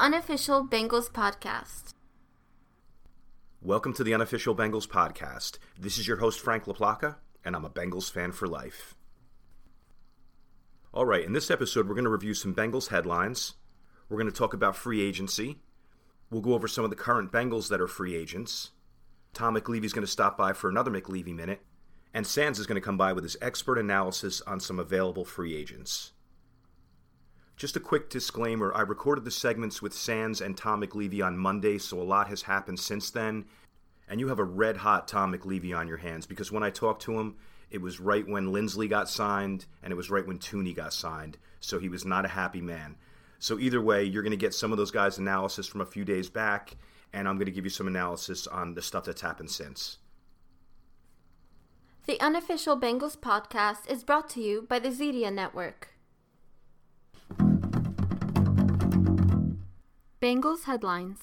unofficial Bengals podcast. Welcome to the unofficial Bengals podcast. This is your host, Frank LaPlaca, and I'm a Bengals fan for life. All right, in this episode, we're going to review some Bengals headlines. We're going to talk about free agency. We'll go over some of the current Bengals that are free agents. Tom McLeavey's going to stop by for another McLeavy minute. And Sands is going to come by with his expert analysis on some available free agents. Just a quick disclaimer I recorded the segments with Sands and Tom McLeavey on Monday, so a lot has happened since then. And you have a red hot Tom McLeavey on your hands because when I talked to him, it was right when Linsley got signed and it was right when Thuney got signed. So he was not a happy man. So either way, you're going to get some of those guys' analysis from a few days back, and I'm going to give you some analysis on the stuff that's happened since. The unofficial Bengals podcast is brought to you by the Zedia Network. Bengals headlines.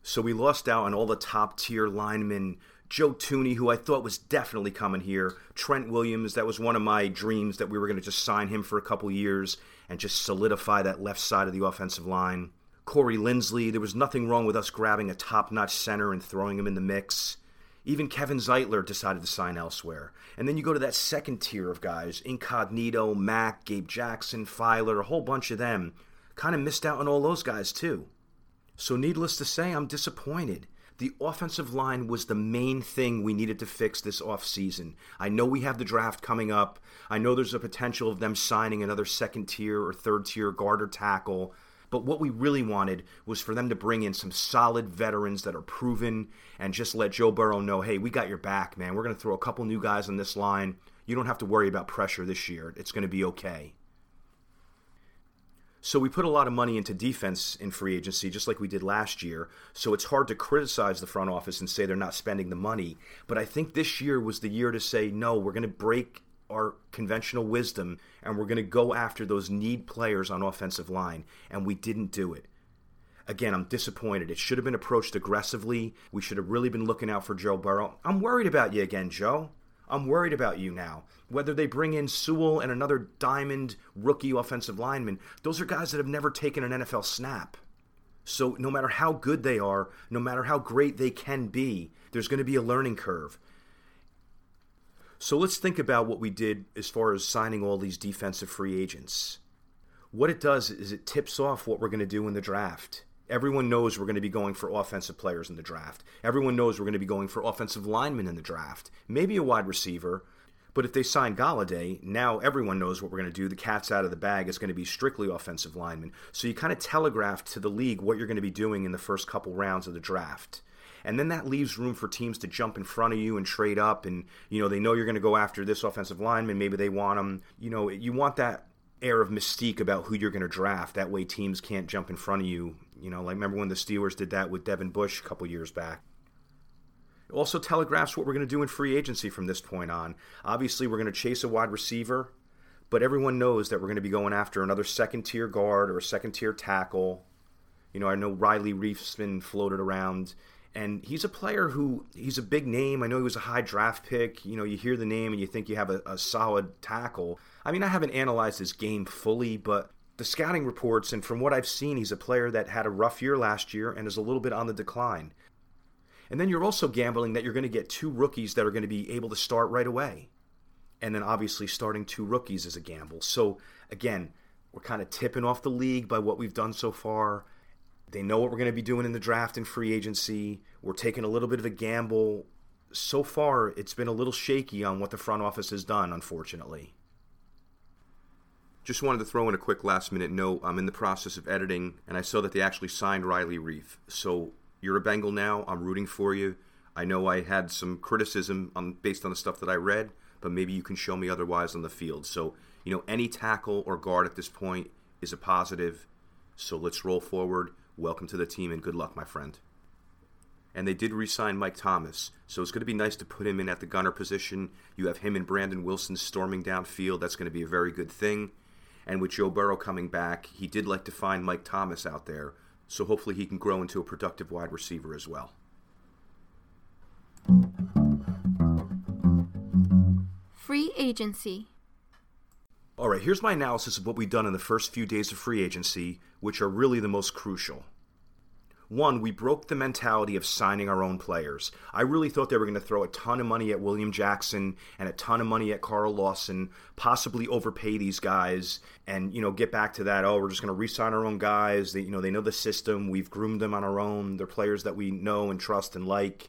So we lost out on all the top tier linemen. Joe Thuney, who I thought was definitely coming here. Trent Williams, that was one of my dreams that we were going to just sign him for a couple years and just solidify that left side of the offensive line. Corey Linsley, there was nothing wrong with us grabbing a top notch center and throwing him in the mix. Even Kevin Zeitler decided to sign elsewhere. And then you go to that second tier of guys Incognito, Mack, Gabe Jackson, Feiler, a whole bunch of them kind of missed out on all those guys too. So, needless to say, I'm disappointed. The offensive line was the main thing we needed to fix this offseason. I know we have the draft coming up. I know there's a potential of them signing another second tier or third tier guard or tackle. But what we really wanted was for them to bring in some solid veterans that are proven and just let Joe Burrow know hey, we got your back, man. We're going to throw a couple new guys on this line. You don't have to worry about pressure this year. It's going to be okay. So we put a lot of money into defense in free agency, just like we did last year. So it's hard to criticize the front office and say they're not spending the money. But I think this year was the year to say, no, we're going to break our conventional wisdom and we're going to go after those need players on offensive line. And we didn't do it. Again, I'm disappointed. It should have been approached aggressively. We should have really been looking out for Joe Burrow. I'm worried about you again, Joe. I'm worried about you now. Whether they bring in Sewell and another diamond rookie offensive lineman, those are guys that have never taken an NFL snap. So no matter how good they are, no matter how great they can be, there's going to be a learning curve. So let's think about what we did as far as signing all these defensive free agents. What it does is it tips off what we're going to do in the draft. Everyone knows we're going to be going for offensive players in the draft. Everyone knows we're going to be going for offensive linemen in the draft. Maybe a wide receiver. But if they sign Golladay, now everyone knows what we're going to do. The cat's out of the bag. It's going to be strictly offensive linemen. So you kind of telegraph to the league what you're going to be doing in the first couple rounds of the draft. And then that leaves room for teams to jump in front of you and trade up. And, you know, they know you're going to go after this offensive lineman. Maybe they want them. You know, you want that air of mystique about who you're going to draft. That way teams can't jump in front of you you know, like remember when the Steelers did that with Devin Bush a couple years back. It also telegraphs what we're going to do in free agency from this point on. Obviously, we're going to chase a wide receiver, but everyone knows that we're going to be going after another second tier guard or a second tier tackle. You know, I know Riley Reiff's been floated around, and he's a player who he's a big name. I know he was a high draft pick. You know, you hear the name and you think you have a, a solid tackle. I mean, I haven't analyzed his game fully, but the scouting reports, and from what I've seen, he's a player that had a rough year last year and is a little bit on the decline. And then you're also gambling that you're going to get two rookies that are going to be able to start right away. And then obviously starting two rookies is a gamble. So again, we're kind of tipping off the league by what we've done so far. They know what we're going to be doing in the draft and free agency. We're taking a little bit of a gamble. So far, it's been a little shaky on what the front office has done, unfortunately. Just wanted to throw in a quick last minute note. I'm in the process of editing, and I saw that they actually signed Riley Reiff. So you're a Bengal now. I'm rooting for you. I know I had some criticism on, based on the stuff that I read, but maybe you can show me otherwise on the field. So, you know, any tackle or guard at this point is a positive. So let's roll forward. Welcome to the team and good luck, my friend. And they did re sign Mike Thomas. So it's going to be nice to put him in at the gunner position. You have him and Brandon Wilson storming downfield. That's going to be a very good thing. And with Joe Burrow coming back, he did like to find Mike Thomas out there, so hopefully he can grow into a productive wide receiver as well. Free agency. All right, here's my analysis of what we've done in the first few days of free agency, which are really the most crucial. One, we broke the mentality of signing our own players. I really thought they were going to throw a ton of money at William Jackson and a ton of money at Carl Lawson, possibly overpay these guys, and you know get back to that. Oh, we're just going to re-sign our own guys. They, you know, they know the system. We've groomed them on our own. They're players that we know and trust and like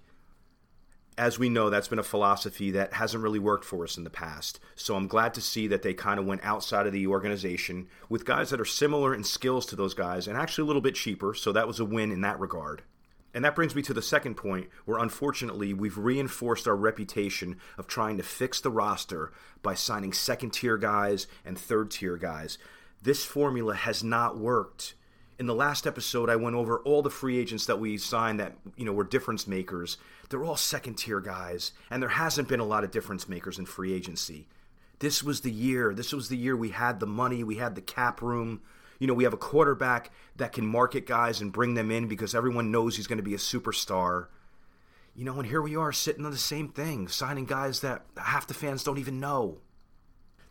as we know, that's been a philosophy that hasn't really worked for us in the past. So I'm glad to see that they kind of went outside of the organization with guys that are similar in skills to those guys and actually a little bit cheaper. So that was a win in that regard. And that brings me to the second point, where unfortunately we've reinforced our reputation of trying to fix the roster by signing second tier guys and third tier guys. This formula has not worked in the last episode, I went over all the free agents that we signed that you know were difference makers. They're all second tier guys, and there hasn't been a lot of difference makers in free agency. This was the year. This was the year we had the money, we had the cap room. You know, we have a quarterback that can market guys and bring them in because everyone knows he's going to be a superstar. You know, and here we are sitting on the same thing, signing guys that half the fans don't even know.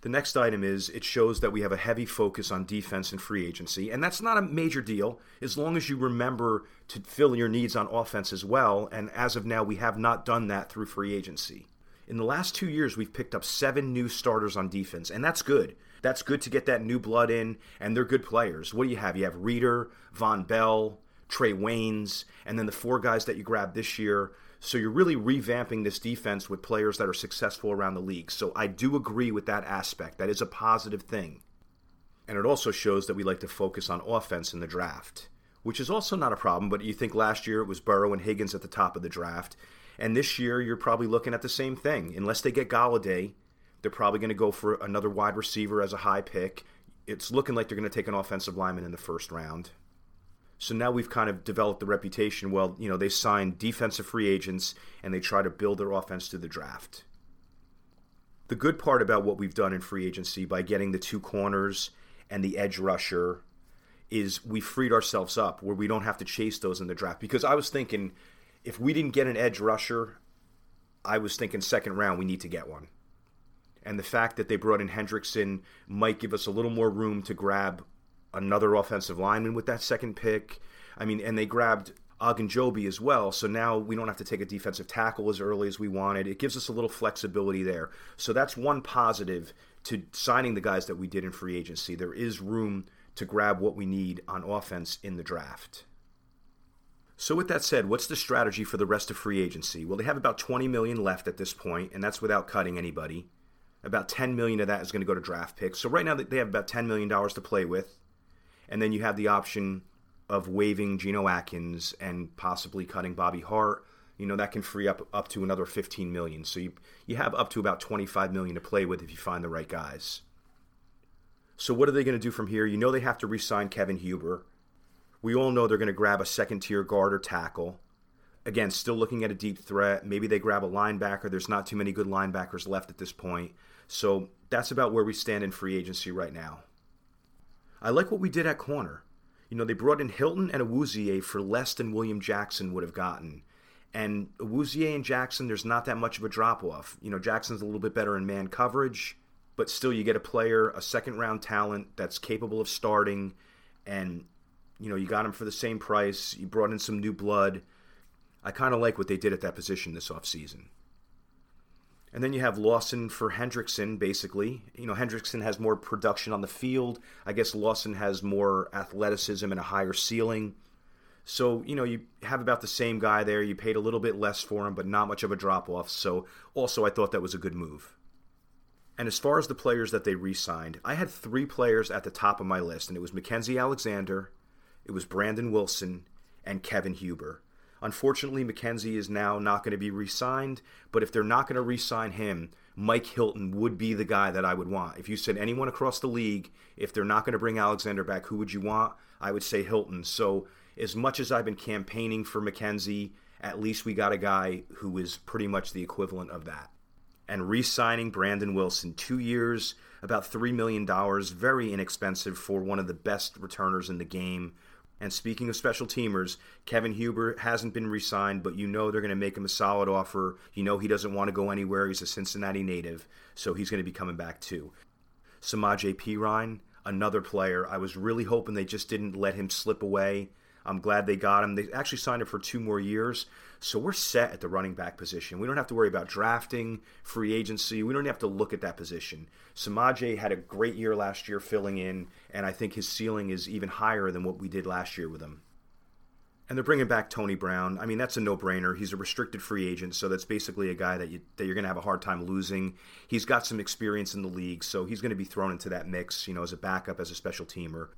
The next item is it shows that we have a heavy focus on defense and free agency, and that's not a major deal as long as you remember to fill your needs on offense as well. And as of now, we have not done that through free agency. In the last two years, we've picked up seven new starters on defense, and that's good. That's good to get that new blood in, and they're good players. What do you have? You have Reader, Vonn Bell, Trey Waynes, and then the four guys that you grabbed this year so you're really revamping this defense with players that are successful around the league. So I do agree with that aspect. That is a positive thing. And it also shows that we like to focus on offense in the draft, which is also not a problem. But you think last year it was Burrow and Higgins at the top of the draft. And this year you're probably looking at the same thing. Unless they get Golladay, they're probably going to go for another wide receiver as a high pick. It's looking like they're going to take an offensive lineman in the first round. So now we've kind of developed the reputation. Well, you know, they sign defensive free agents and they try to build their offense through the draft. The good part about what we've done in free agency by getting the two corners and the edge rusher is we freed ourselves up where we don't have to chase those in the draft. Because I was thinking, if we didn't get an edge rusher, I was thinking second round, we need to get one. And the fact that they brought in Hendrickson might give us a little more room to grab another offensive lineman with that second pick. I mean, and they grabbed Ogunjobi as well. So now we don't have to take a defensive tackle as early as we wanted. It gives us a little flexibility there. So that's one positive to signing the guys that we did in free agency. There is room to grab what we need on offense in the draft. So with that said, what's the strategy for the rest of free agency? Well, they have about 20 million left at this point, and that's without cutting anybody. About 10 million of that is going to go to draft picks. So right now they have about 10 million dollars to play with and then you have the option of waiving Geno Atkins and possibly cutting Bobby Hart. You know that can free up up to another 15 million. So you you have up to about 25 million to play with if you find the right guys. So what are they going to do from here? You know they have to re-sign Kevin Huber. We all know they're going to grab a second tier guard or tackle. Again, still looking at a deep threat. Maybe they grab a linebacker. There's not too many good linebackers left at this point. So that's about where we stand in free agency right now. I like what we did at corner. You know, they brought in Hilton and Awuzie for less than William Jackson would have gotten. And Awuzie and Jackson, there's not that much of a drop off. You know, Jackson's a little bit better in man coverage, but still, you get a player, a second round talent that's capable of starting, and, you know, you got him for the same price. You brought in some new blood. I kind of like what they did at that position this offseason. And then you have Lawson for Hendrickson, basically. You know, Hendrickson has more production on the field. I guess Lawson has more athleticism and a higher ceiling. So, you know, you have about the same guy there. You paid a little bit less for him, but not much of a drop off. So, also, I thought that was a good move. And as far as the players that they re signed, I had three players at the top of my list, and it was Mackensie Alexander, it was Brandon Wilson, and Kevin Huber. Unfortunately, Mackensie is now not going to be re signed, but if they're not going to re sign him, Mike Hilton would be the guy that I would want. If you said anyone across the league, if they're not going to bring Alexander back, who would you want? I would say Hilton. So, as much as I've been campaigning for Mackensie, at least we got a guy who is pretty much the equivalent of that. And re signing Brandon Wilson, two years, about $3 million, very inexpensive for one of the best returners in the game. And speaking of special teamers, Kevin Huber hasn't been re signed, but you know they're going to make him a solid offer. You know he doesn't want to go anywhere. He's a Cincinnati native, so he's going to be coming back too. Samaje Perine, another player. I was really hoping they just didn't let him slip away. I'm glad they got him. They actually signed him for two more years. So we're set at the running back position. We don't have to worry about drafting, free agency. We don't have to look at that position. Samaje had a great year last year filling in, and I think his ceiling is even higher than what we did last year with him. And they're bringing back Tony Brown. I mean, that's a no-brainer. He's a restricted free agent, so that's basically a guy that you that you're going to have a hard time losing. He's got some experience in the league, so he's going to be thrown into that mix, you know, as a backup, as a special teamer.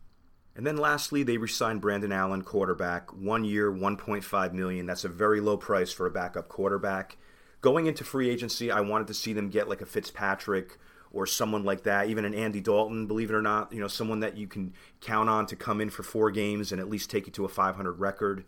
And then lastly, they re-signed Brandon Allen, quarterback, one year, 1.5 million. That's a very low price for a backup quarterback. Going into free agency, I wanted to see them get like a Fitzpatrick or someone like that, even an Andy Dalton, believe it or not, you know, someone that you can count on to come in for four games and at least take you to a 500 record.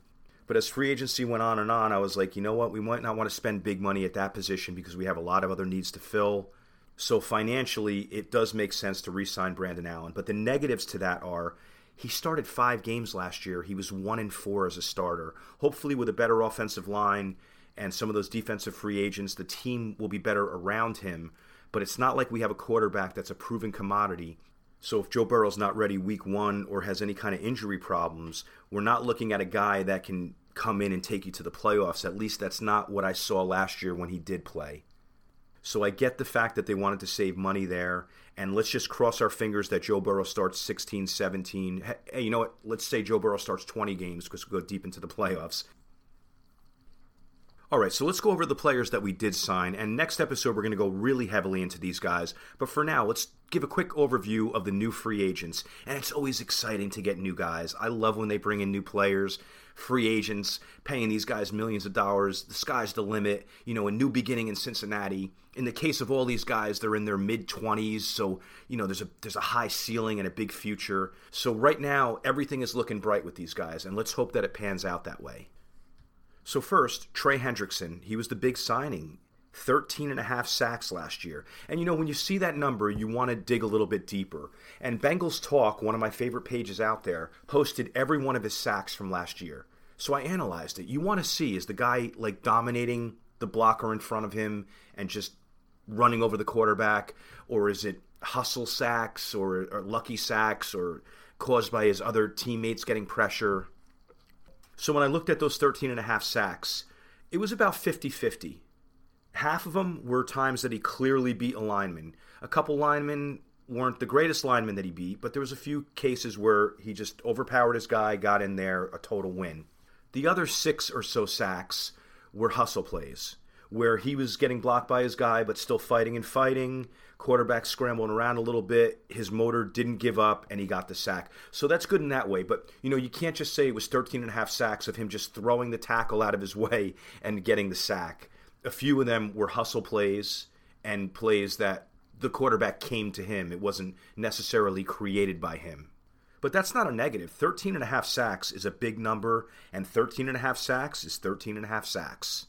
But as free agency went on and on, I was like, you know what, we might not want to spend big money at that position because we have a lot of other needs to fill. So financially, it does make sense to re-sign Brandon Allen. But the negatives to that are he started five games last year. He was one in four as a starter. Hopefully, with a better offensive line and some of those defensive free agents, the team will be better around him but it's not like we have a quarterback that's a proven commodity. So if Joe Burrow's not ready week one or has any kind of injury problems, we're not looking at a guy that can come in and take you to the playoffs. At least that's not what I saw last year when he did play. So I get the fact that they wanted to save money there. And let's just cross our fingers that Joe Burrow starts 16, 17. Hey, you know what? Let's say Joe Burrow starts 20 games because we go deep into the playoffs. All right, so let's go over the players that we did sign. And next episode, we're going to go really heavily into these guys. But for now, let's give a quick overview of the new free agents. And it's always exciting to get new guys. I love when they bring in new players, free agents, paying these guys millions of dollars. The sky's the limit. You know, a new beginning in Cincinnati. In the case of all these guys, they're in their mid 20s, so you know there's a there's a high ceiling and a big future. So right now, everything is looking bright with these guys, and let's hope that it pans out that way. So, first, Trey Hendrickson. He was the big signing. 13 and a half sacks last year. And you know, when you see that number, you want to dig a little bit deeper. And Bengals Talk, one of my favorite pages out there, posted every one of his sacks from last year. So I analyzed it. You want to see is the guy like dominating the blocker in front of him and just running over the quarterback, or is it hustle sacks or, or lucky sacks or caused by his other teammates getting pressure? So when I looked at those 13 and a half sacks, it was about 50 50. Half of them were times that he clearly beat a lineman. A couple linemen weren't the greatest linemen that he beat, but there was a few cases where he just overpowered his guy, got in there, a total win. The other six or so sacks were hustle plays, where he was getting blocked by his guy, but still fighting and fighting, quarterback scrambling around a little bit. His motor didn't give up, and he got the sack. So that's good in that way. But, you know, you can't just say it was 13 and a half sacks of him just throwing the tackle out of his way and getting the sack. A few of them were hustle plays and plays that the quarterback came to him. It wasn't necessarily created by him. But that's not a negative. 13 and a half sacks is a big number, and 13 and a half sacks is 13 and a half sacks.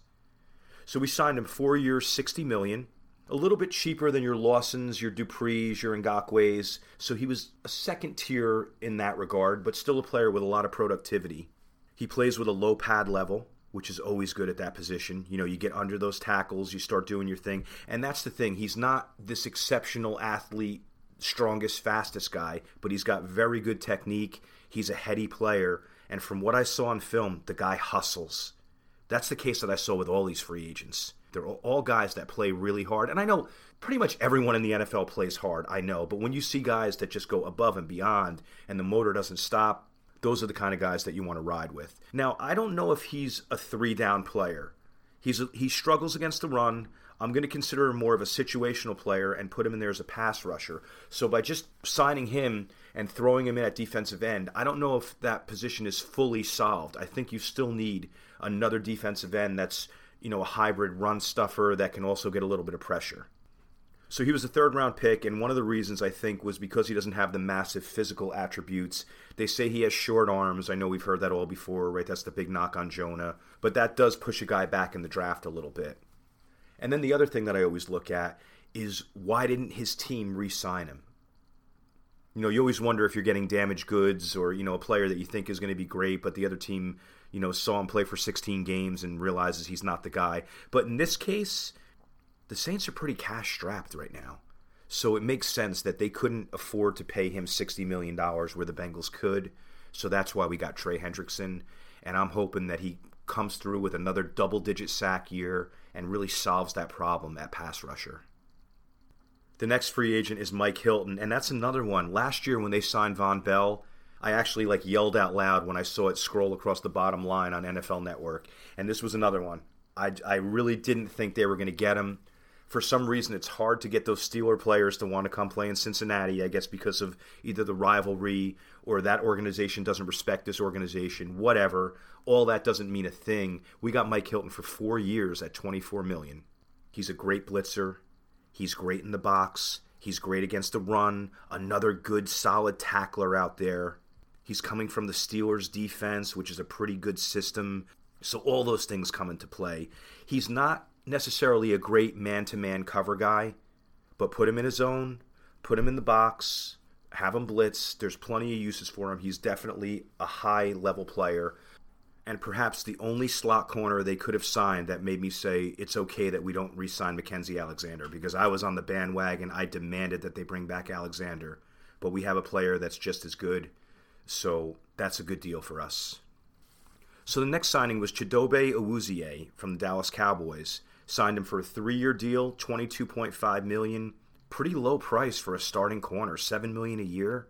So we signed him four years, 60 million a little bit cheaper than your Lawsons, your Duprees, your Ngakoues. So he was a second tier in that regard, but still a player with a lot of productivity. He plays with a low pad level, which is always good at that position. You know, you get under those tackles, you start doing your thing. And that's the thing. He's not this exceptional athlete, strongest, fastest guy, but he's got very good technique. He's a heady player. And from what I saw on film, the guy hustles. That's the case that I saw with all these free agents. They're all guys that play really hard. And I know pretty much everyone in the NFL plays hard, I know. But when you see guys that just go above and beyond and the motor doesn't stop, those are the kind of guys that you want to ride with. Now, I don't know if he's a three down player. He's a, he struggles against the run. I'm going to consider him more of a situational player and put him in there as a pass rusher. So by just signing him and throwing him in at defensive end, I don't know if that position is fully solved. I think you still need another defensive end that's you know, a hybrid run stuffer that can also get a little bit of pressure. So he was a third round pick, and one of the reasons I think was because he doesn't have the massive physical attributes. They say he has short arms. I know we've heard that all before, right? That's the big knock on Jonah. But that does push a guy back in the draft a little bit. And then the other thing that I always look at is why didn't his team re sign him? You know, you always wonder if you're getting damaged goods or, you know, a player that you think is going to be great, but the other team you know, saw him play for 16 games and realizes he's not the guy. But in this case, the Saints are pretty cash strapped right now. So it makes sense that they couldn't afford to pay him $60 million where the Bengals could. So that's why we got Trey Hendrickson. And I'm hoping that he comes through with another double digit sack year and really solves that problem at pass rusher. The next free agent is Mike Hilton, and that's another one. Last year when they signed Vonn Bell, I actually like yelled out loud when I saw it scroll across the bottom line on NFL Network, and this was another one. I, I really didn't think they were going to get him. For some reason, it's hard to get those Steeler players to want to come play in Cincinnati. I guess because of either the rivalry or that organization doesn't respect this organization. Whatever. All that doesn't mean a thing. We got Mike Hilton for four years at 24 million. He's a great blitzer. He's great in the box. He's great against the run. Another good, solid tackler out there. He's coming from the Steelers' defense, which is a pretty good system. So all those things come into play. He's not necessarily a great man to man cover guy, but put him in his zone, put him in the box, have him blitz. There's plenty of uses for him. He's definitely a high level player and perhaps the only slot corner they could have signed that made me say it's okay that we don't re-sign Mackensie Alexander because I was on the bandwagon. I demanded that they bring back Alexander, but we have a player that's just as good, so that's a good deal for us. So the next signing was Chidobe Awuzie from the Dallas Cowboys. Signed him for a three-year deal, twenty-two point five million. Pretty low price for a starting corner, seven million a year.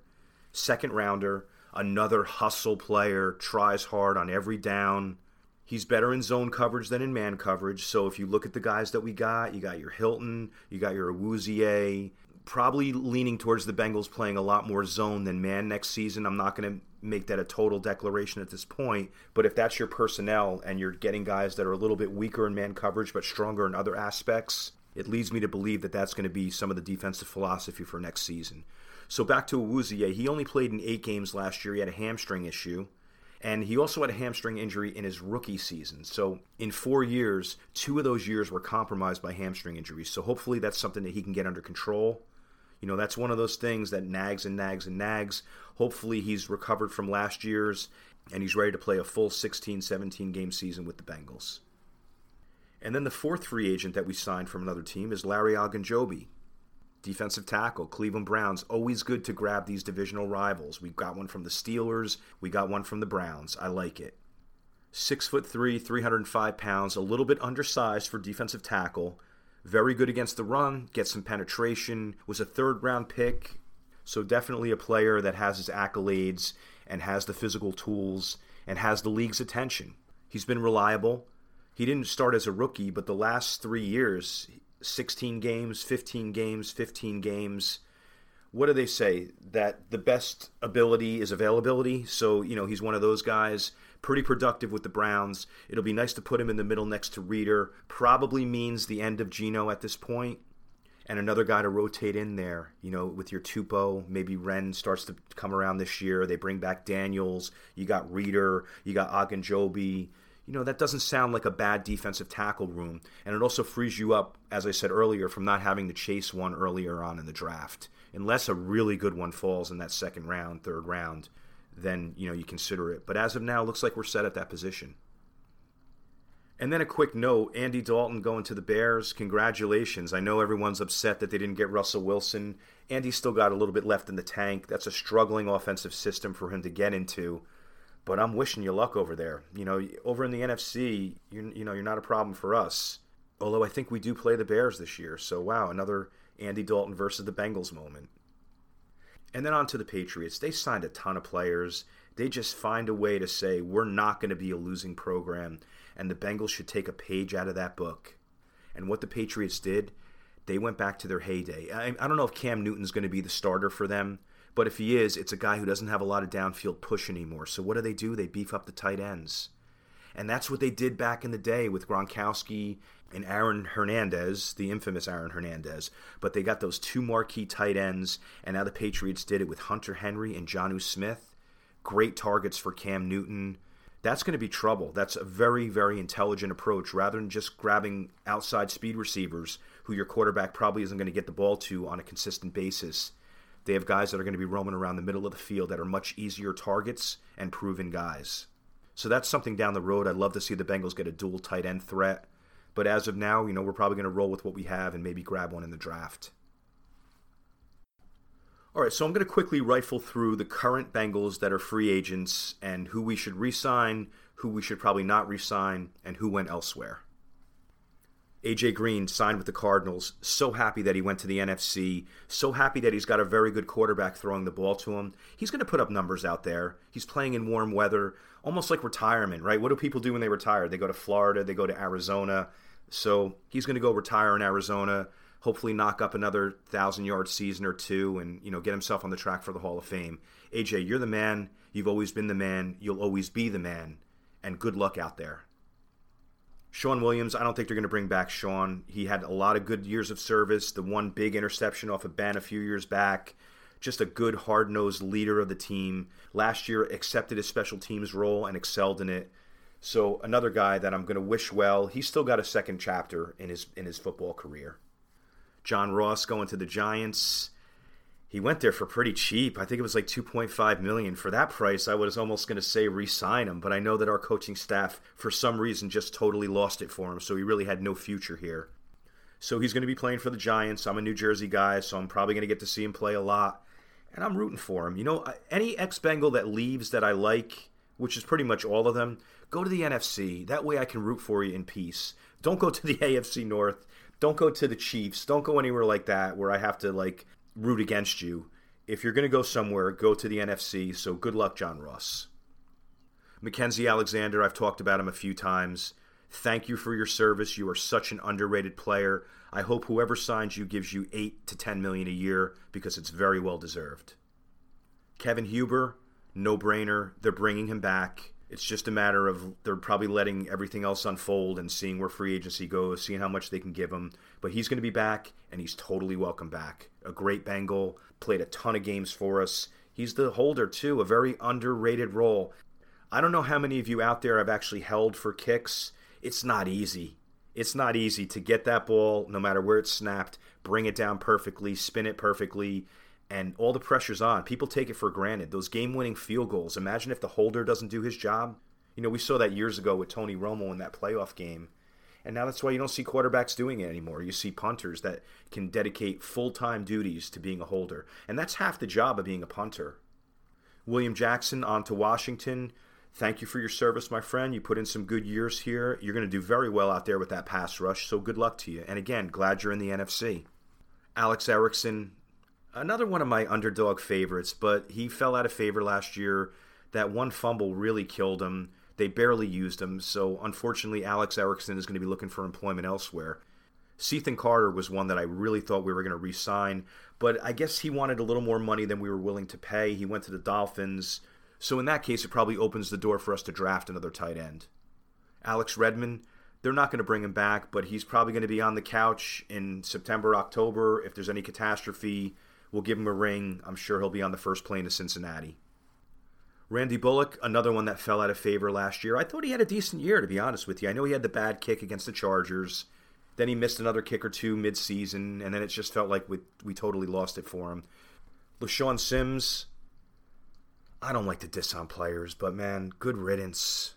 Second rounder another hustle player, tries hard on every down. He's better in zone coverage than in man coverage. So if you look at the guys that we got, you got your Hilton, you got your Awuzie, probably leaning towards the Bengals playing a lot more zone than man next season. I'm not going to make that a total declaration at this point, but if that's your personnel and you're getting guys that are a little bit weaker in man coverage but stronger in other aspects, it leads me to believe that that's going to be some of the defensive philosophy for next season. So back to Awuzie, he only played in eight games last year. He had a hamstring issue. And he also had a hamstring injury in his rookie season. So, in four years, two of those years were compromised by hamstring injuries. So, hopefully, that's something that he can get under control. You know, that's one of those things that nags and nags and nags. Hopefully, he's recovered from last year's and he's ready to play a full 16 17 game season with the Bengals. And then the fourth free agent that we signed from another team is Larry Ogunjobi defensive tackle, Cleveland Browns. Always good to grab these divisional rivals. We got one from the Steelers. We got one from the Browns. I like it. Six foot three, 305 pounds, a little bit undersized for defensive tackle. Very good against the run, gets some penetration. Was a third round pick. So definitely a player that has his accolades and has the physical tools and has the league's attention. He's been reliable. He didn't start as a rookie, but the last three years 16 games, 15 games, 15 games. What do they say? That the best ability is availability. So, you know, he's one of those guys, pretty productive with the Browns. It'll be nice to put him in the middle next to Reader. Probably means the end of Geno at this point and another guy to rotate in there. You know, with your Tupou, maybe Wren starts to come around this year. They bring back Daniels. You got Reader. You got Ogunjobi you know, that doesn't sound like a bad defensive tackle room. And it also frees you up, as I said earlier, from not having to chase one earlier on in the draft. Unless a really good one falls in that second round, third round, then, you know, you consider it. But as of now, looks like we're set at that position. And then a quick note Andy Dalton going to the Bears. Congratulations. I know everyone's upset that they didn't get Russell Wilson. Andy's still got a little bit left in the tank. That's a struggling offensive system for him to get into but I'm wishing you luck over there. You know, over in the NFC, you you know, you're not a problem for us. Although I think we do play the Bears this year, so wow, another Andy Dalton versus the Bengals moment. And then on to the Patriots. They signed a ton of players. They just find a way to say we're not going to be a losing program, and the Bengals should take a page out of that book. And what the Patriots did, they went back to their heyday. I, I don't know if Cam Newton's going to be the starter for them, but if he is, it's a guy who doesn't have a lot of downfield push anymore. So what do they do? They beef up the tight ends. And that's what they did back in the day with Gronkowski and Aaron Hernandez, the infamous Aaron Hernandez. But they got those two marquee tight ends, and now the Patriots did it with Hunter Henry and Jonnu Smith. Great targets for Cam Newton. That's going to be trouble. That's a very, very intelligent approach rather than just grabbing outside speed receivers who your quarterback probably isn't going to get the ball to on a consistent basis. They have guys that are going to be roaming around the middle of the field that are much easier targets and proven guys. So that's something down the road. I'd love to see the Bengals get a dual tight end threat. But as of now, you know, we're probably going to roll with what we have and maybe grab one in the draft. All right, so I'm going to quickly rifle through the current Bengals that are free agents and who we should re sign, who we should probably not re sign, and who went elsewhere. AJ Green signed with the Cardinals. So happy that he went to the NFC. So happy that he's got a very good quarterback throwing the ball to him. He's going to put up numbers out there. He's playing in warm weather, almost like retirement, right? What do people do when they retire? They go to Florida, they go to Arizona. So he's going to go retire in Arizona, hopefully knock up another thousand yard season or two, and you know get himself on the track for the Hall of Fame. AJ, you're the man. You've always been the man. You'll always be the man. And good luck out there. Shawn Williams, I don't think they're going to bring back Shawn. He had a lot of good years of service. The one big interception off of Ben a few years back. Just a good, hard nosed leader of the team. Last year, accepted his special teams role and excelled in it. So another guy that I'm going to wish well. He's still got a second chapter in his in his football career. John Ross going to the Giants he went there for pretty cheap. I think it was like 2.5 million. For that price, I was almost going to say re-sign him, but I know that our coaching staff for some reason just totally lost it for him, so he really had no future here. So he's going to be playing for the Giants. I'm a New Jersey guy, so I'm probably going to get to see him play a lot, and I'm rooting for him. You know, any ex-Bengal that leaves that I like, which is pretty much all of them, go to the NFC. That way I can root for you in peace. Don't go to the AFC North. Don't go to the Chiefs. Don't go anywhere like that where I have to like root against you. If you're going to go somewhere, go to the NFC. So good luck, John Ross. Mackensie Alexander, I've talked about him a few times. Thank you for your service. You are such an underrated player. I hope whoever signs you gives you 8 to 10 million a year because it's very well deserved. Kevin Huber, no brainer. They're bringing him back. It's just a matter of they're probably letting everything else unfold and seeing where free agency goes, seeing how much they can give him. But he's going to be back, and he's totally welcome back. A great Bengal, played a ton of games for us. He's the holder, too, a very underrated role. I don't know how many of you out there have actually held for kicks. It's not easy. It's not easy to get that ball, no matter where it's snapped, bring it down perfectly, spin it perfectly, and all the pressure's on. People take it for granted. Those game winning field goals. Imagine if the holder doesn't do his job. You know, we saw that years ago with Tony Romo in that playoff game. And now that's why you don't see quarterbacks doing it anymore. You see punters that can dedicate full time duties to being a holder. And that's half the job of being a punter. William Jackson on to Washington. Thank you for your service, my friend. You put in some good years here. You're going to do very well out there with that pass rush, so good luck to you. And again, glad you're in the NFC. Alex Erickson, another one of my underdog favorites, but he fell out of favor last year. That one fumble really killed him. They barely used him, so unfortunately, Alex Erickson is going to be looking for employment elsewhere. Cethan Carter was one that I really thought we were going to re sign, but I guess he wanted a little more money than we were willing to pay. He went to the Dolphins, so in that case, it probably opens the door for us to draft another tight end. Alex Redmond, they're not going to bring him back, but he's probably going to be on the couch in September, October. If there's any catastrophe, We'll give him a ring. I'm sure he'll be on the first plane to Cincinnati. Randy Bullock, another one that fell out of favor last year. I thought he had a decent year, to be honest with you. I know he had the bad kick against the Chargers. Then he missed another kick or two midseason, and then it just felt like we, we totally lost it for him. LeShaun Sims, I don't like to diss on players, but man, good riddance.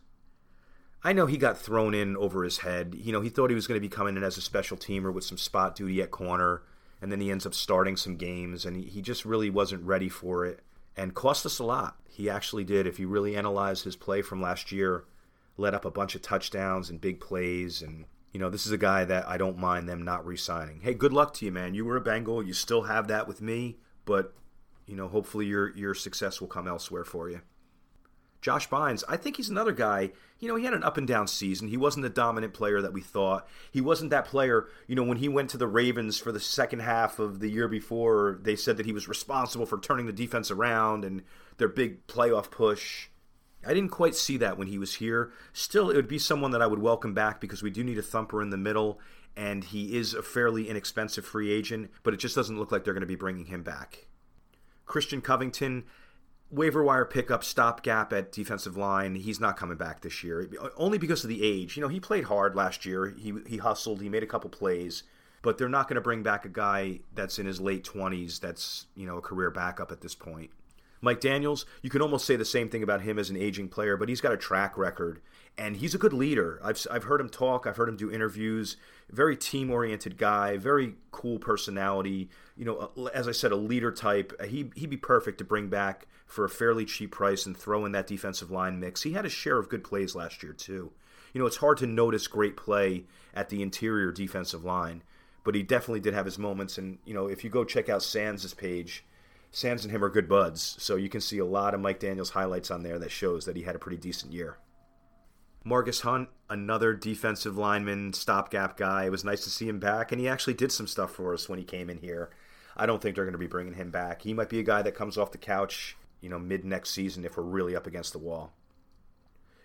I know he got thrown in over his head. You know, he thought he was going to be coming in as a special teamer with some spot duty at corner and then he ends up starting some games, and he, just really wasn't ready for it, and cost us a lot. He actually did. If you really analyze his play from last year, let up a bunch of touchdowns and big plays, and you know this is a guy that I don't mind them not re-signing. Hey, good luck to you, man. You were a Bengal. You still have that with me, but you know hopefully your your success will come elsewhere for you. Josh Bynes, I think he's another guy. You know, he had an up and down season. He wasn't the dominant player that we thought. He wasn't that player, you know, when he went to the Ravens for the second half of the year before, they said that he was responsible for turning the defense around and their big playoff push. I didn't quite see that when he was here. Still, it would be someone that I would welcome back because we do need a thumper in the middle, and he is a fairly inexpensive free agent, but it just doesn't look like they're going to be bringing him back. Christian Covington, waiver wire pickup stopgap at defensive line. He's not coming back this year, only because of the age. You know, he played hard last year. He he hustled. He made a couple plays, but they're not going to bring back a guy that's in his late twenties. That's you know a career backup at this point. Mike Daniels, you can almost say the same thing about him as an aging player, but he's got a track record and he's a good leader. I've, I've heard him talk, I've heard him do interviews. Very team oriented guy, very cool personality. You know, as I said, a leader type. Uh, he, he'd be perfect to bring back for a fairly cheap price and throw in that defensive line mix. He had a share of good plays last year, too. You know, it's hard to notice great play at the interior defensive line, but he definitely did have his moments. And, you know, if you go check out Sands' page, Sands and him are good buds, so you can see a lot of Mike Daniels highlights on there that shows that he had a pretty decent year. Margus Hunt, another defensive lineman, stopgap guy. It was nice to see him back, and he actually did some stuff for us when he came in here. I don't think they're going to be bringing him back. He might be a guy that comes off the couch, you know, mid next season if we're really up against the wall.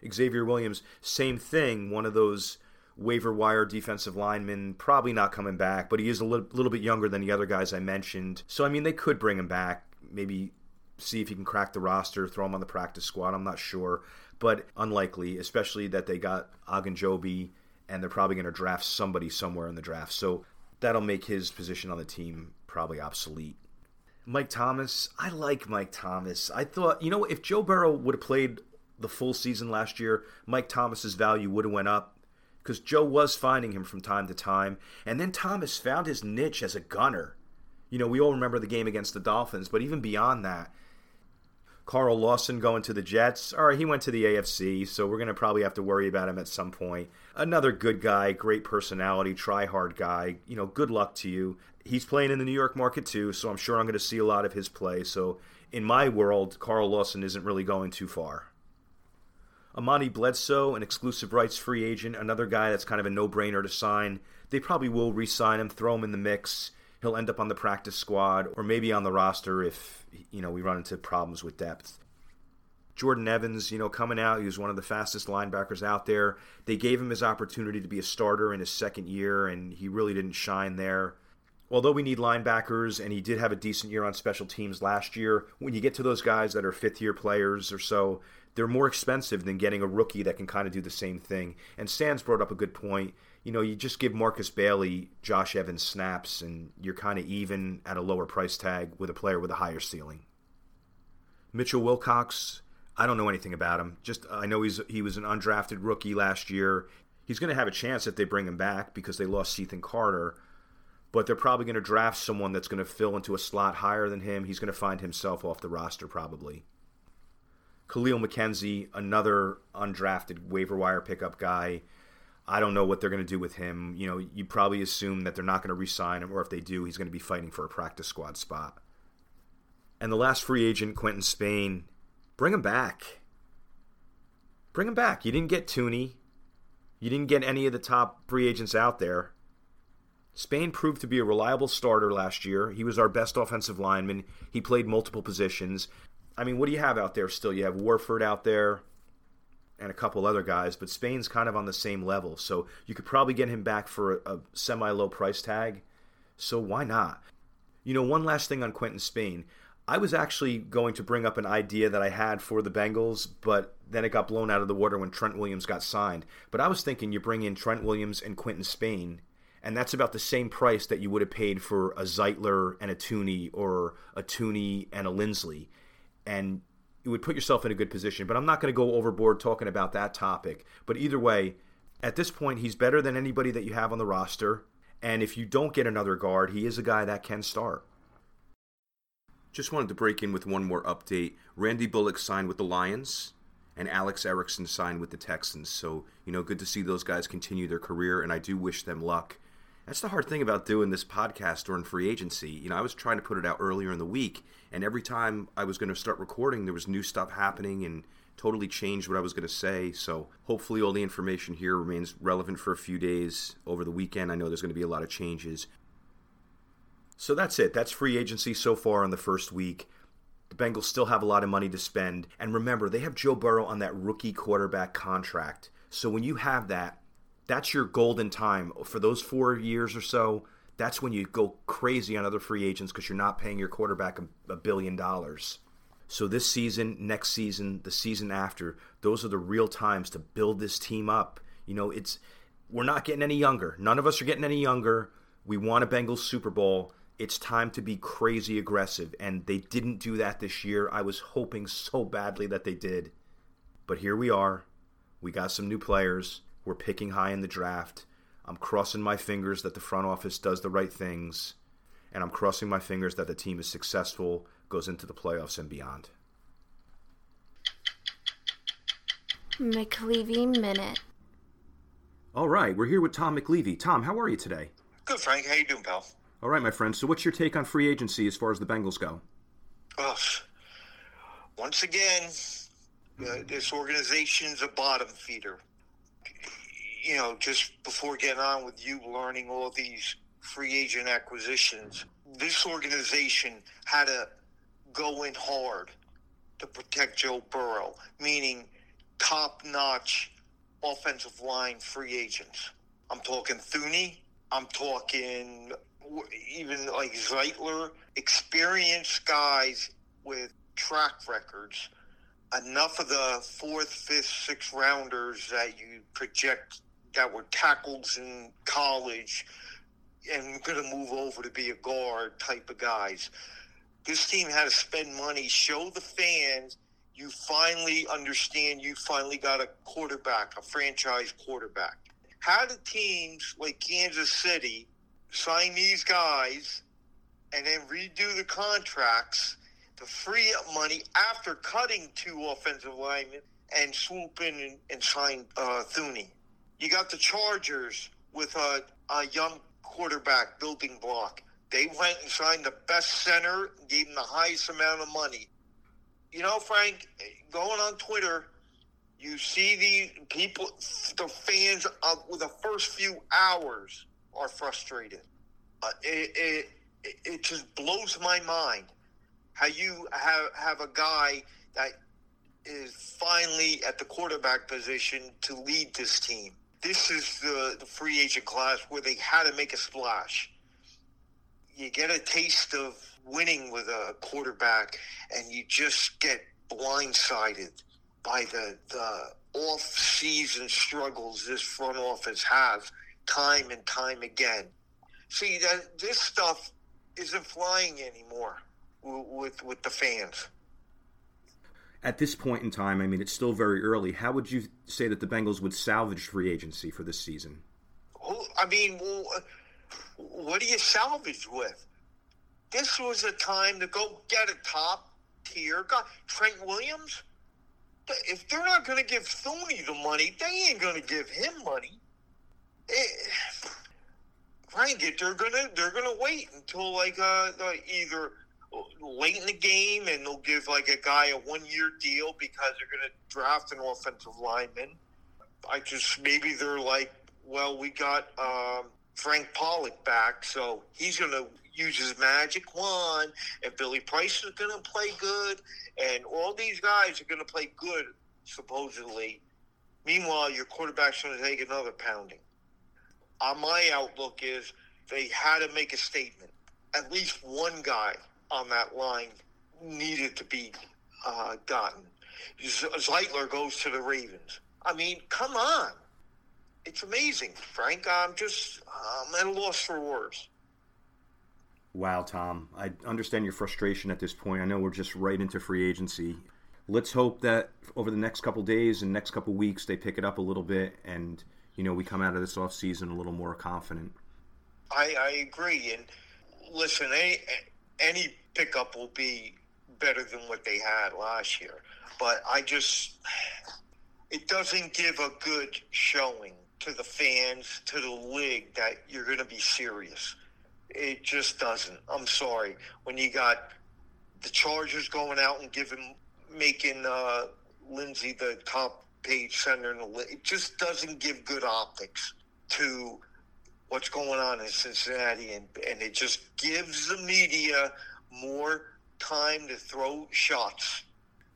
Xavier Williams, same thing, one of those waiver wire defensive linemen, probably not coming back, but he is a little, little bit younger than the other guys I mentioned. So, I mean, they could bring him back, maybe see if he can crack the roster, throw him on the practice squad. I'm not sure but unlikely, especially that they got Ogunjobi and they're probably going to draft somebody somewhere in the draft. So that'll make his position on the team probably obsolete. Mike Thomas, I like Mike Thomas. I thought, you know, if Joe Burrow would have played the full season last year, Mike Thomas's value would have went up because Joe was finding him from time to time, and then Thomas found his niche as a gunner. You know, we all remember the game against the Dolphins, but even beyond that, Carl Lawson going to the Jets. All right, he went to the AFC, so we're going to probably have to worry about him at some point. Another good guy, great personality, try hard guy. You know, good luck to you. He's playing in the New York market too, so I'm sure I'm going to see a lot of his play. So in my world, Carl Lawson isn't really going too far. Amani Bledsoe, an exclusive rights free agent, another guy that's kind of a no brainer to sign. They probably will re sign him, throw him in the mix he'll end up on the practice squad or maybe on the roster if you know we run into problems with depth. Jordan Evans, you know, coming out, he was one of the fastest linebackers out there. They gave him his opportunity to be a starter in his second year, and he really didn't shine there. Although we need linebackers, and he did have a decent year on special teams last year, when you get to those guys that are fifth year players or so, they're more expensive than getting a rookie that can kind of do the same thing. And Sands brought up a good point you know, you just give Markus Bailey, Josh Evans snaps, and you're kind of even at a lower price tag with a player with a higher ceiling. Mitchell Wilcox, I don't know anything about him. Just I know he's he was an undrafted rookie last year. He's going to have a chance if they bring him back because they lost Cethan Carter. But they're probably going to draft someone that's going to fill into a slot higher than him. He's going to find himself off the roster probably. Khalil McKenzie, another undrafted waiver wire pickup guy I don't know what they're going to do with him. You know, you probably assume that they're not going to re-sign him, or if they do, he's going to be fighting for a practice squad spot. And the last free agent, Quinton Spain, bring him back. Bring him back. You didn't get Thuney. You didn't get any of the top free agents out there. Spain proved to be a reliable starter last year. He was our best offensive lineman. He played multiple positions. I mean, what do you have out there still? You have Warford out there and a couple other guys, but Spain's kind of on the same level. So you could probably get him back for a, a semi low price tag. So why not? You know, one last thing on Quinton Spain. I was actually going to bring up an idea that I had for the Bengals, but then it got blown out of the water when Trent Williams got signed. But I was thinking you bring in Trent Williams and Quinton Spain, and that's about the same price that you would have paid for a Zeitler and a Thuney or a Thuney and a Linsley. And you would put yourself in a good position. But I'm not going to go overboard talking about that topic. But either way, at this point, he's better than anybody that you have on the roster. And if you don't get another guard, he is a guy that can start. Just wanted to break in with one more update. Randy Bullock signed with the Lions, and Alex Erickson signed with the Texans. So, you know, good to see those guys continue their career, and I do wish them luck. That's the hard thing about doing this podcast during free agency. You know, I was trying to put it out earlier in the week, and every time I was going to start recording, there was new stuff happening and totally changed what I was going to say. So hopefully, all the information here remains relevant for a few days over the weekend. I know there's going to be a lot of changes. So that's it. That's free agency so far in the first week. The Bengals still have a lot of money to spend. And remember, they have Joe Burrow on that rookie quarterback contract. So when you have that, that's your golden time for those four years or so. That's when you go crazy on other free agents because you're not paying your quarterback a, a billion dollars. So this season, next season, the season after, those are the real times to build this team up. You know, it's we're not getting any younger. None of us are getting any younger. We want a Bengals Super Bowl. it's time to be crazy aggressive. And they didn't do that this year. I was hoping so badly that they did. But here we are. We got some new players. We're picking high in the draft. I'm crossing my fingers that the front office does the right things. And I'm crossing my fingers that the team is successful, goes into the playoffs and beyond. McLeavey Minute. All right, we're here with Tom McLeavey. Tom, how are you today? Good, Frank. How you doing, pal? All right, my friend. So, what's your take on free agency as far as the Bengals go? Ugh. Once again, uh, this organization's a bottom feeder. You know, just before getting on with you learning all these free agent acquisitions, this organization had to go in hard to protect Joe Burrow, meaning top notch offensive line free agents. I'm talking Thuney. I'm talking even like Zeitler, experienced guys with track records. Enough of the fourth, fifth, sixth rounders that you project that were tackles in college and going to move over to be a guard type of guys. This team had to spend money, show the fans you finally understand you finally got a quarterback, a franchise quarterback. How do teams like Kansas City sign these guys and then redo the contracts to free up money after cutting two offensive linemen and swoop in and, and sign uh? You got the Chargers with a, a young quarterback building block. They went and signed the best center, gave him the highest amount of money you know, Frank, going on Twitter, you see the people, the fans of the first few hours are frustrated. Uh, it, it it just blows my mind how you have have a guy that is finally at the quarterback position to lead this team. This is the, the free agent class where they had to make a splash. You get a taste of winning with a quarterback, and you just get blindsided by the the off season struggles this front office has time and time again. See that this stuff isn't flying anymore with with the fans. At this point in time, I mean, it's still very early. How would you say that the Bengals would salvage free agency for this season? I mean, what do you salvage with? This was a time to go get a top tier guy. Trent Williams, if they're not going to give Thuney the money, they ain't going to give him money. It, Frank, they're gonna they're gonna wait until like uh, either late in the game and they'll give like a guy a one year deal because they're gonna draft an offensive lineman. I just maybe they're like, well, we got um, Frank Pollack back, so he's gonna use his magic wand, and Billy Price is going to play good, and all these guys are going to play good, supposedly. Meanwhile, your quarterback's going to take another pounding. Uh, my outlook is they had to make a statement. At least one guy on that line needed to be uh, gotten. Zeitler goes to the Ravens. I mean, come on. It's amazing, Frank. I'm just I'm at a loss for words. Wow, Tom. I understand your frustration at this point. I know we're just right into free agency. Let's hope that over the next couple days and next couple weeks they pick it up a little bit and you know we come out of this off season a little more confident. I, I agree. And listen, any any pickup will be better than what they had last year. But I just it doesn't give a good showing to the fans, to the league that you're going to be serious. It just doesn't. I'm sorry. When you got the Chargers going out and giving, making uh, Linsley the top page center, in the, league, it just doesn't give good optics to what's going on in Cincinnati, and, and it just gives the media more time to throw shots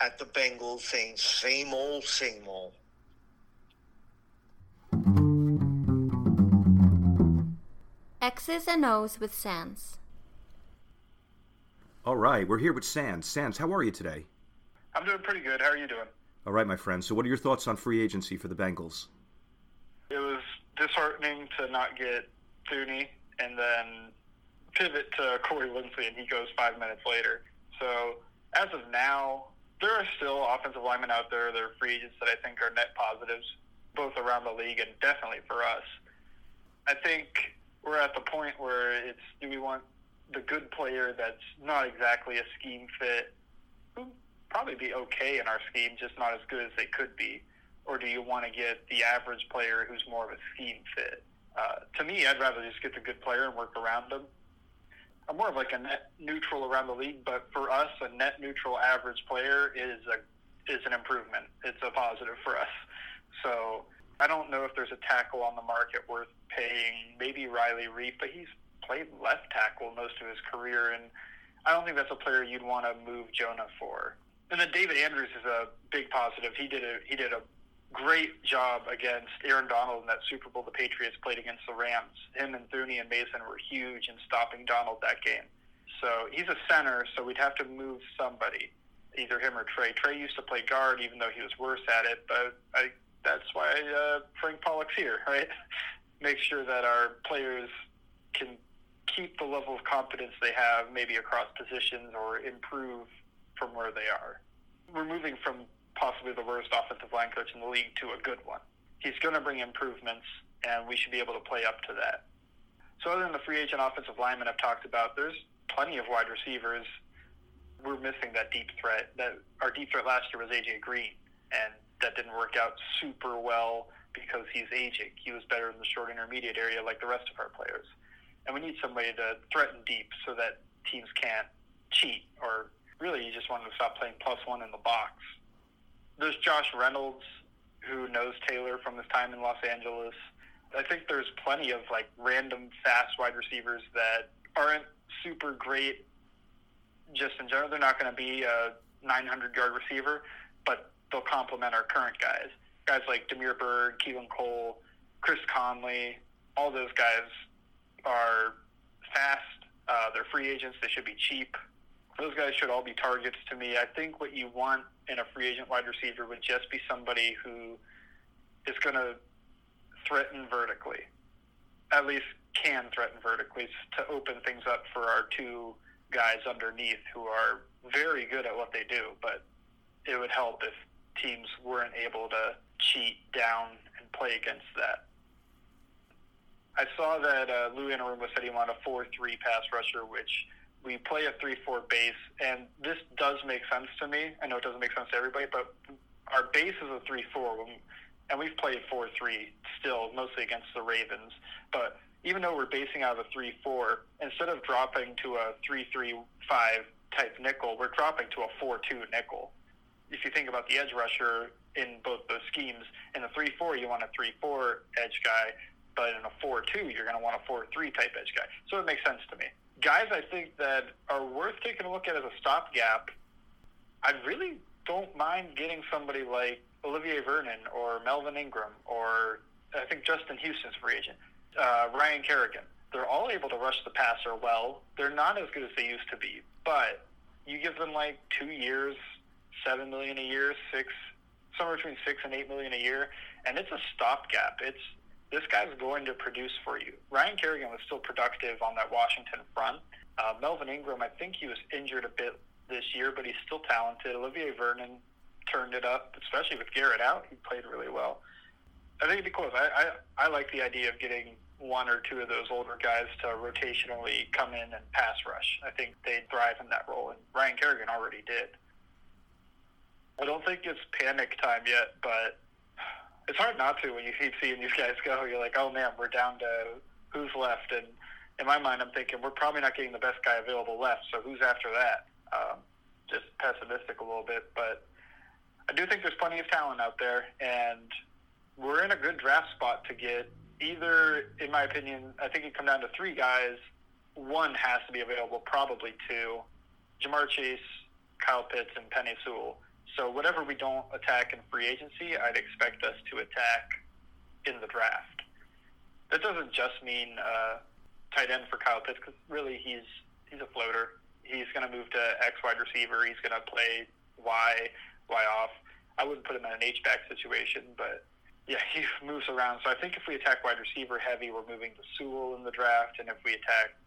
at the Bengals, saying same old, same old. X's and O's with Sans. All right, we're here with Sans. Sans, how are you today? I'm doing pretty good. How are you doing? All right, my friend. So, what are your thoughts on free agency for the Bengals? It was disheartening to not get Thuney, and then pivot to Corey Linsley, and he goes five minutes later. So as of now, there are still offensive linemen out there. There are free agents that I think are net positives, both around the league and definitely for us. I think we're at the point where it's do we want the good player that's not exactly a scheme fit, who probably be okay in our scheme, just not as good as they could be, or do you want to get the average player who's more of a scheme fit? Uh, to me, I'd rather just get the good player and work around them. I'm more of like a net neutral around the league, but for us, a net neutral average player is a is an improvement. It's a positive for us. So I don't know if there's a tackle on the market worth paying. Maybe Riley Reiff, but he's played left tackle most of his career, and I don't think that's a player you'd want to move Jonah for. And then David Andrews is a big positive. He did a he did a great job against Aaron Donald in that Super Bowl the Patriots played against the Rams. Him and Thuney and Mason were huge in stopping Donald that game. So he's a center, so we'd have to move somebody, either him or Trey. Trey used to play guard, even though he was worse at it. But I, that's why uh, Frank Pollack's here, right? Make sure that our players can keep the level of competence they have, maybe across positions, or improve from where they are. We're moving from possibly the worst offensive line coach in the league to a good one. He's going to bring improvements, and we should be able to play up to that. So, other than the free agent offensive lineman I've talked about, there's plenty of wide receivers. We're missing that deep threat. That our deep threat last year was AJ Green, and that didn't work out super well because he's aging. He was better in the short intermediate area, like the rest of our players. And we need somebody to threaten deep so that teams can't cheat, or really, you just want to stop playing plus one in the box there's Josh Reynolds, who knows Taylor from his time in Los Angeles. I think there's plenty of like random fast wide receivers that aren't super great just in general. They're not going to be a 900 yard receiver, but they'll complement our current guys. Guys like Damiere Byrd, Keelan Cole, Chris Conley, all those guys are fast. Uh, they're free agents. They should be cheap. Those guys should all be targets to me. I think what you want in a free agent wide receiver would just be somebody who is going to threaten vertically, at least can threaten vertically to open things up for our two guys underneath who are very good at what they do. But it would help if teams weren't able to cheat down and play against that. I saw that uh, Lou Anarumo said he wanted a 4-3 pass rusher, which we play a three-four base, and this does make sense to me. I know it doesn't make sense to everybody, but our base is a three-four, and we've played four-three still, mostly against the Ravens. But even though we're basing out of a three-four, instead of dropping to a three-three-five type nickel, we're dropping to a four-two nickel. If you think about the edge rusher in both those schemes, in the three-four, you want a three-four edge guy, but in a four-two, you're going to want a four-three type edge guy. So it makes sense to me guys I think that are worth taking a look at as a stopgap, I really don't mind getting somebody like Olivier Vernon or Melvin Ingram or I think Justin Houston's free agent, uh, Ryan Kerrigan. They're all able to rush the passer well. They're not as good as they used to be, but you give them like two years, seven million a year, six, somewhere between six and eight million a year, and it's a stopgap. It's this guy's going to produce for you. Ryan Kerrigan was still productive on that Washington front. Uh, Melvin Ingram, I think he was injured a bit this year, but he's still talented. Olivier Vernon turned it up, especially with Garrett out. He played really well. I think it'd be close. I, I, I like the idea of getting one or two of those older guys to rotationally come in and pass rush. I think they'd thrive in that role, and Ryan Kerrigan already did. I don't think it's panic time yet, but it's hard not to when you keep seeing these guys go. You're like, oh man, we're down to who's left, and in my mind, I'm thinking we're probably not getting the best guy available left. So who's after that? Um, just pessimistic a little bit, but I do think there's plenty of talent out there, and we're in a good draft spot to get either, in my opinion, I think it come down to three guys. One has to be available, probably two. Ja'Marr Chase, Kyle Pitts, and Penei Sewell. So whatever we don't attack in free agency, I'd expect us to attack in the draft. That doesn't just mean uh, tight end for Kyle Pitts, because really he's he's a floater. He's going to move to X wide receiver. He's going to play Y Y off. I wouldn't put him in an H back situation, but yeah, he moves around. So I think if we attack wide receiver heavy, we're moving to Sewell in the draft, and if we attack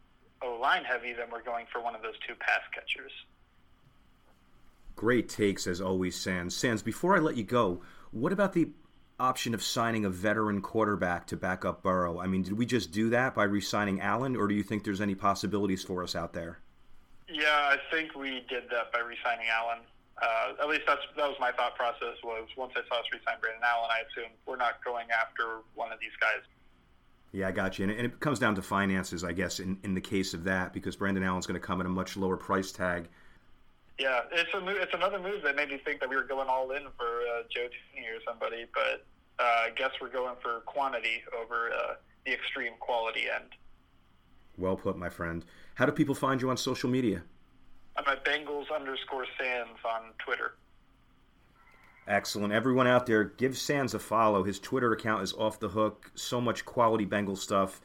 O line heavy, then we're going for one of those two pass catchers. Great takes as always, Sans. Sans, before I let you go, what about the option of signing a veteran quarterback to back up Burrow? I mean, did we just do that by re-signing Allen, or do you think there's any possibilities for us out there? Yeah, I think we did that by re-signing Allen. Uh, at least that's that was my thought process. Was once I saw us re-sign Brandon Allen, I assumed we're not going after one of these guys. Yeah, I got you. And it comes down to finances, I guess, in, in the case of that, because Brandon Allen's going to come at a much lower price tag. Yeah, it's a move, it's another move that made me think that we were going all in for uh, Joe Thuney or somebody, but uh, I guess we're going for quantity over uh, the extreme quality end. Well put, my friend. How do people find you on social media? I'm at Bengals underscore Sans on Twitter. Excellent. Everyone out there, give Sans a follow. His Twitter account is off the hook. So much quality Bengal stuff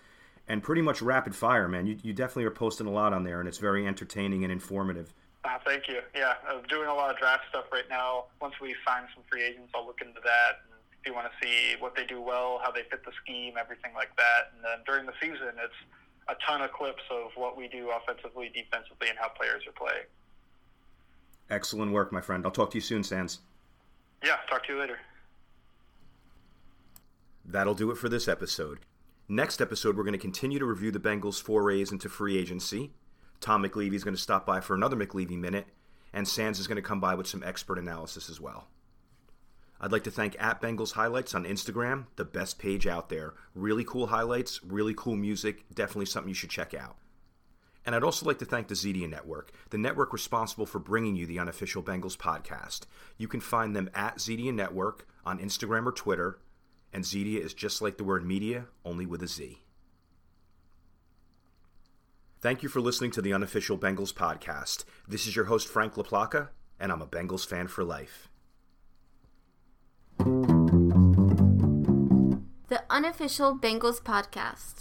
and pretty much rapid fire, man. You, you definitely are posting a lot on there, and it's very entertaining and informative. Uh, thank you. Yeah, I'm doing a lot of draft stuff right now. Once we sign some free agents, I'll look into that. And if you want to see what they do well, how they fit the scheme, everything like that. And then during the season, it's a ton of clips of what we do offensively, defensively, and how players are playing. Excellent work, my friend. I'll talk to you soon, Sans. Yeah, talk to you later. That'll do it for this episode. Next episode, we're going to continue to review the Bengals' forays into free agency. Tom McLeavey is going to stop by for another McLeavey minute, and Sans is going to come by with some expert analysis as well. I'd like to thank at Bengals Highlights on Instagram, the best page out there. Really cool highlights, really cool music, definitely something you should check out. And I'd also like to thank the Zedia Network, the network responsible for bringing you the unofficial Bengals podcast. You can find them at Zedia Network on Instagram or Twitter, and Zedia is just like the word media, only with a Z. Thank you for listening to the unofficial Bengals podcast. This is your host, Frank LaPlaca, and I'm a Bengals fan for life. The unofficial Bengals podcast.